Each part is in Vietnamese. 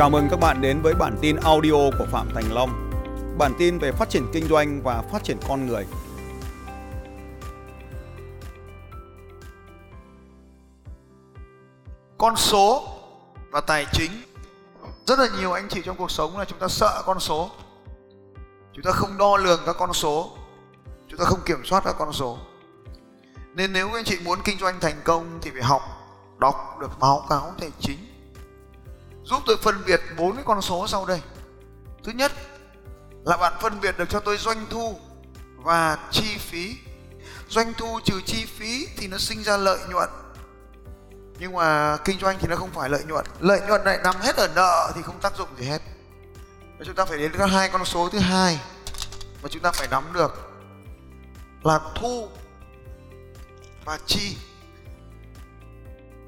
Chào mừng các bạn đến với bản tin audio của Phạm Thành Long. Bản tin về phát triển kinh doanh và phát triển con người. Con số và tài chính. Rất là nhiều anh chị trong cuộc sống là chúng ta sợ con số. Chúng ta không đo lường các con số. Chúng ta không kiểm soát các con số. Nên nếu anh chị muốn kinh doanh thành công thì phải học, đọc được báo cáo tài chính giúp tôi phân biệt bốn cái con số sau đây. Thứ nhất là bạn phân biệt được cho tôi doanh thu và chi phí. Doanh thu trừ chi phí thì nó sinh ra lợi nhuận. Nhưng mà kinh doanh thì nó không phải lợi nhuận. Lợi nhuận lại nằm hết ở nợ thì không tác dụng gì hết. Và chúng ta phải đến hai con số thứ hai mà chúng ta phải nắm được là thu và chi.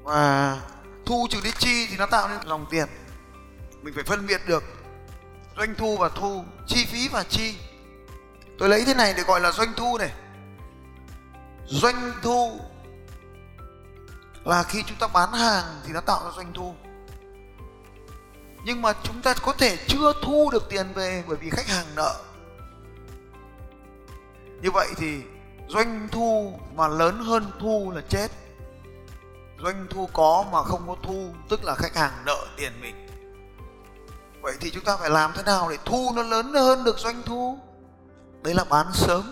Và thu trừ đi chi thì nó tạo nên dòng tiền. Mình phải phân biệt được doanh thu và thu, chi phí và chi. Tôi lấy thế này để gọi là doanh thu này. Doanh thu là khi chúng ta bán hàng thì nó tạo ra doanh thu. Nhưng mà chúng ta có thể chưa thu được tiền về bởi vì khách hàng nợ. Như vậy thì doanh thu mà lớn hơn thu là chết doanh thu có mà không có thu, tức là khách hàng nợ tiền mình. Vậy thì chúng ta phải làm thế nào để thu nó lớn hơn được doanh thu? Đấy là bán sớm.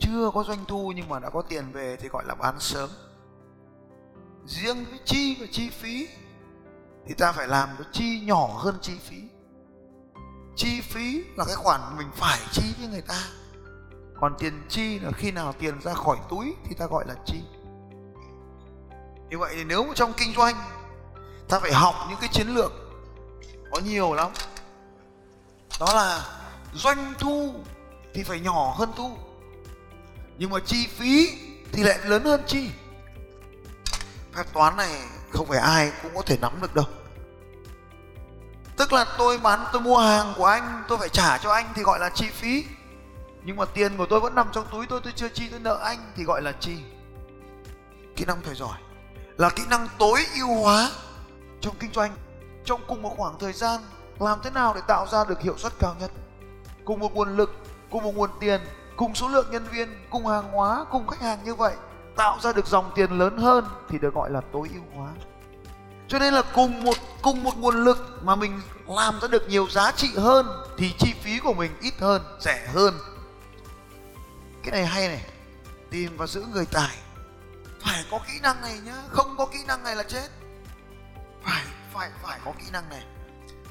Chưa có doanh thu nhưng mà đã có tiền về thì gọi là bán sớm. Riêng với chi và chi phí thì ta phải làm nó chi nhỏ hơn chi phí. Chi phí là cái khoản mình phải chi với người ta. Còn tiền chi là khi nào tiền ra khỏi túi thì ta gọi là chi như vậy thì nếu trong kinh doanh, ta phải học những cái chiến lược có nhiều lắm. Đó là doanh thu thì phải nhỏ hơn thu, nhưng mà chi phí thì lại lớn hơn chi. Phép toán này không phải ai cũng có thể nắm được đâu. Tức là tôi bán, tôi mua hàng của anh, tôi phải trả cho anh thì gọi là chi phí. Nhưng mà tiền của tôi vẫn nằm trong túi tôi tôi chưa chi, tôi nợ anh thì gọi là chi. Kỹ năng phải giỏi là kỹ năng tối ưu hóa. Trong kinh doanh, trong cùng một khoảng thời gian, làm thế nào để tạo ra được hiệu suất cao nhất? Cùng một nguồn lực, cùng một nguồn tiền, cùng số lượng nhân viên, cùng hàng hóa, cùng khách hàng như vậy, tạo ra được dòng tiền lớn hơn thì được gọi là tối ưu hóa. Cho nên là cùng một cùng một nguồn lực mà mình làm ra được nhiều giá trị hơn thì chi phí của mình ít hơn, rẻ hơn. Cái này hay này. Tìm và giữ người tài phải có kỹ năng này nhá. Không có kỹ năng này là chết. Phải phải phải có kỹ năng này.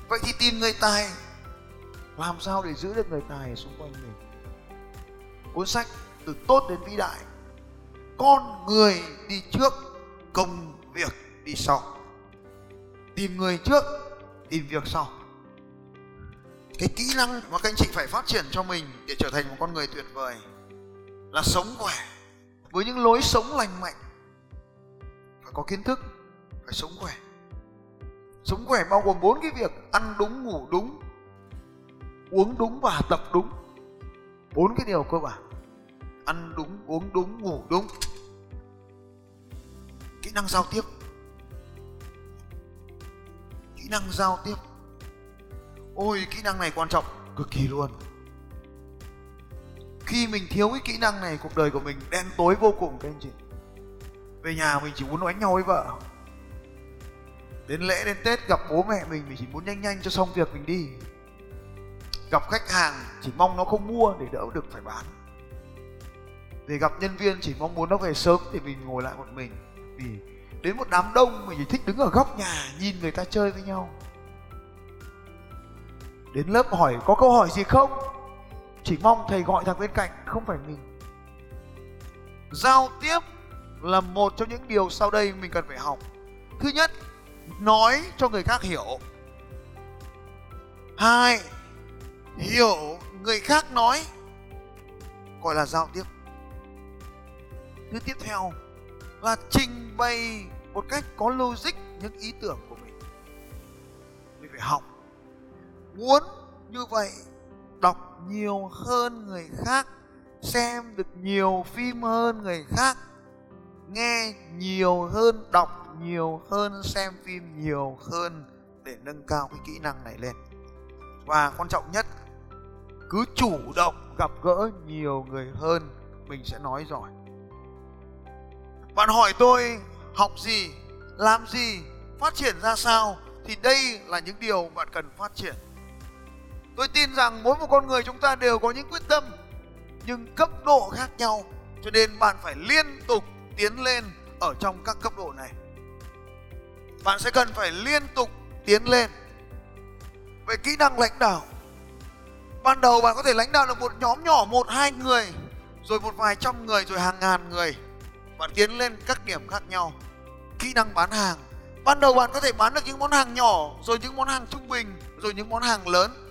Vậy thì tìm người tài. Làm sao để giữ được người tài xung quanh mình? Cuốn sách từ tốt đến vĩ đại. Con người đi trước, công việc đi sau. Tìm người trước, tìm việc sau. Cái kỹ năng mà các anh chị phải phát triển cho mình để trở thành một con người tuyệt vời là sống khỏe với những lối sống lành mạnh. Phải có kiến thức, phải sống khỏe. Sống khỏe bao gồm bốn cái việc, ăn đúng, ngủ đúng, uống đúng và tập đúng. Bốn cái điều cơ bản ăn đúng, uống đúng, ngủ đúng. Kỹ năng giao tiếp. Kỹ năng giao tiếp. Ôi, kỹ năng này quan trọng cực kỳ luôn khi mình thiếu cái kỹ năng này, cuộc đời của mình đen tối vô cùng, các anh chị. Về nhà mình chỉ muốn đánh nhau với vợ. Đến lễ, đến tết gặp bố mẹ mình mình chỉ muốn nhanh nhanh cho xong việc mình đi. Gặp khách hàng, chỉ mong nó không mua để đỡ được phải bán. Để gặp nhân viên, chỉ mong muốn nó về sớm thì mình ngồi lại một mình. Vì đến một đám đông, mình chỉ thích đứng ở góc nhà, nhìn người ta chơi với nhau. Đến lớp hỏi có câu hỏi gì không? Chỉ mong thầy gọi thằng bên cạnh, không phải mình. Giao tiếp là một trong những điều sau đây mình cần phải học. Thứ nhất, nói cho người khác hiểu. Hai, hiểu người khác nói, gọi là giao tiếp. Thứ tiếp theo là trình bày một cách có logic những ý tưởng của mình. Mình phải học. Muốn như vậy đọc nhiều hơn người khác, xem được nhiều phim hơn người khác, nghe nhiều hơn, đọc nhiều hơn, xem phim nhiều hơn để nâng cao cái kỹ năng này lên. Và quan trọng nhất, cứ chủ động gặp gỡ nhiều người hơn, mình sẽ nói giỏi bạn hỏi tôi học gì, làm gì, phát triển ra sao thì đây là những điều bạn cần phát triển tôi tin rằng mỗi một con người chúng ta đều có những quyết tâm, nhưng cấp độ khác nhau, cho nên bạn phải liên tục tiến lên ở trong các cấp độ này. Bạn sẽ cần phải liên tục tiến lên. Về kỹ năng lãnh đạo, ban đầu bạn có thể lãnh đạo được một nhóm nhỏ, một, hai người, rồi một vài trăm người, rồi hàng ngàn người. Bạn tiến lên các điểm khác nhau. Kỹ năng bán hàng, ban đầu bạn có thể bán được những món hàng nhỏ, rồi những món hàng trung bình, rồi những món hàng lớn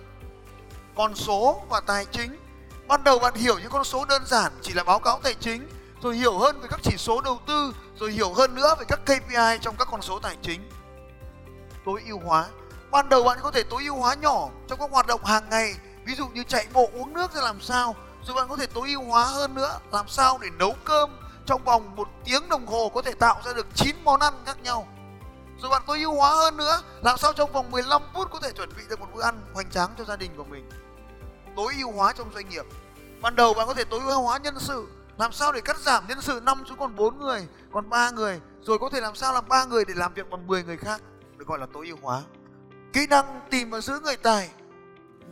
con số và tài chính. Ban đầu bạn hiểu những con số đơn giản, chỉ là báo cáo tài chính, rồi hiểu hơn về các chỉ số đầu tư, rồi hiểu hơn nữa về các KPI trong các con số tài chính. Tối ưu hóa. Ban đầu bạn có thể tối ưu hóa nhỏ trong các hoạt động hàng ngày, ví dụ như chạy bộ, uống nước ra làm sao. Rồi bạn có thể tối ưu hóa hơn nữa, làm sao để nấu cơm trong vòng một tiếng đồng hồ có thể tạo ra được 9 món ăn khác nhau. Rồi bạn tối ưu hóa hơn nữa, làm sao trong vòng 15 phút có thể chuẩn bị được một bữa ăn hoành tráng cho gia đình của mình tối ưu hóa trong doanh nghiệp. Ban đầu bạn có thể tối ưu hóa nhân sự, làm sao để cắt giảm nhân sự năm xuống còn 4 người, còn 3 người, rồi có thể làm sao làm ba người để làm việc bằng 10 người khác, được gọi là tối ưu hóa. Kỹ năng tìm và giữ người tài.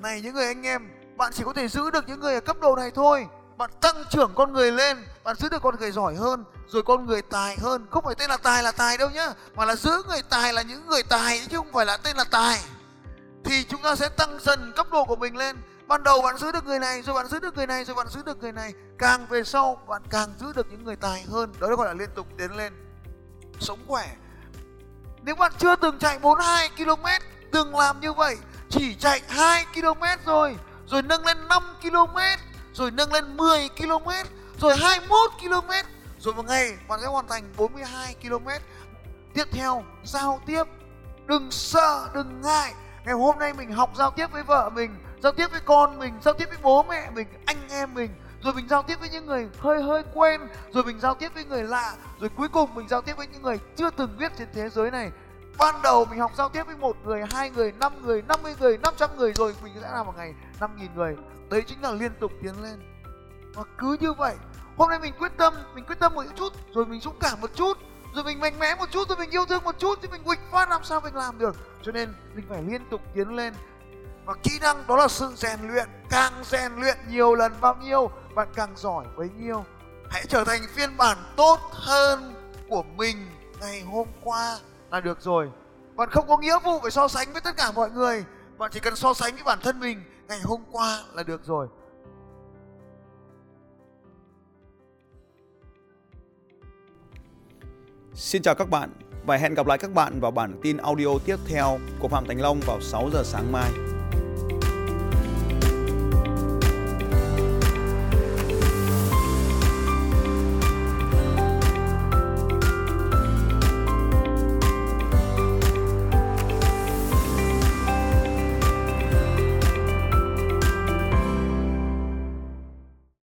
Này, những người anh em, bạn chỉ có thể giữ được những người ở cấp độ này thôi. Bạn tăng trưởng con người lên, bạn giữ được con người giỏi hơn, rồi con người tài hơn. Không phải tên là tài là tài đâu nhá, mà là giữ người tài là những người tài chứ không phải là tên là tài. Thì chúng ta sẽ tăng dần cấp độ của mình lên ban đầu bạn giữ được người này, rồi bạn giữ được người này, rồi bạn giữ được người này. Càng về sau, bạn càng giữ được những người tài hơn. Đó gọi là liên tục tiến lên. Sống khỏe. Nếu bạn chưa từng chạy 42 km từng làm như vậy. Chỉ chạy 2 km rồi rồi nâng lên 5 km, rồi nâng lên 10 km, rồi 21 km. Rồi một ngày, bạn sẽ hoàn thành 42 km. Tiếp theo, giao tiếp. Đừng sợ, đừng ngại. Ngày hôm nay mình học giao tiếp với vợ mình giao tiếp với con mình, giao tiếp với bố mẹ mình, anh em mình. Rồi mình giao tiếp với những người hơi hơi quen, rồi mình giao tiếp với người lạ, rồi cuối cùng mình giao tiếp với những người chưa từng biết trên thế giới này. Ban đầu mình học giao tiếp với một người, hai người, năm người, năm mươi người, năm trăm người rồi mình sẽ làm một ngày năm nghìn người. Đấy chính là liên tục tiến lên. Và cứ như vậy, hôm nay mình quyết tâm, mình quyết tâm một chút, rồi mình dũng cảm một chút, rồi mình mạnh mẽ một chút, rồi mình yêu thương một chút, thì mình quịch phát làm sao mình làm được. Cho nên mình phải liên tục tiến lên và kỹ năng đó là sự rèn luyện, càng rèn luyện nhiều lần bao nhiêu, bạn càng giỏi bấy nhiêu. Hãy trở thành phiên bản tốt hơn của mình ngày hôm qua là được rồi. Bạn không có nghĩa vụ phải so sánh với tất cả mọi người. Bạn chỉ cần so sánh với bản thân mình ngày hôm qua là được rồi. Xin chào các bạn và hẹn gặp lại các bạn vào bản tin audio tiếp theo của Phạm Thành Long vào 6 giờ sáng mai.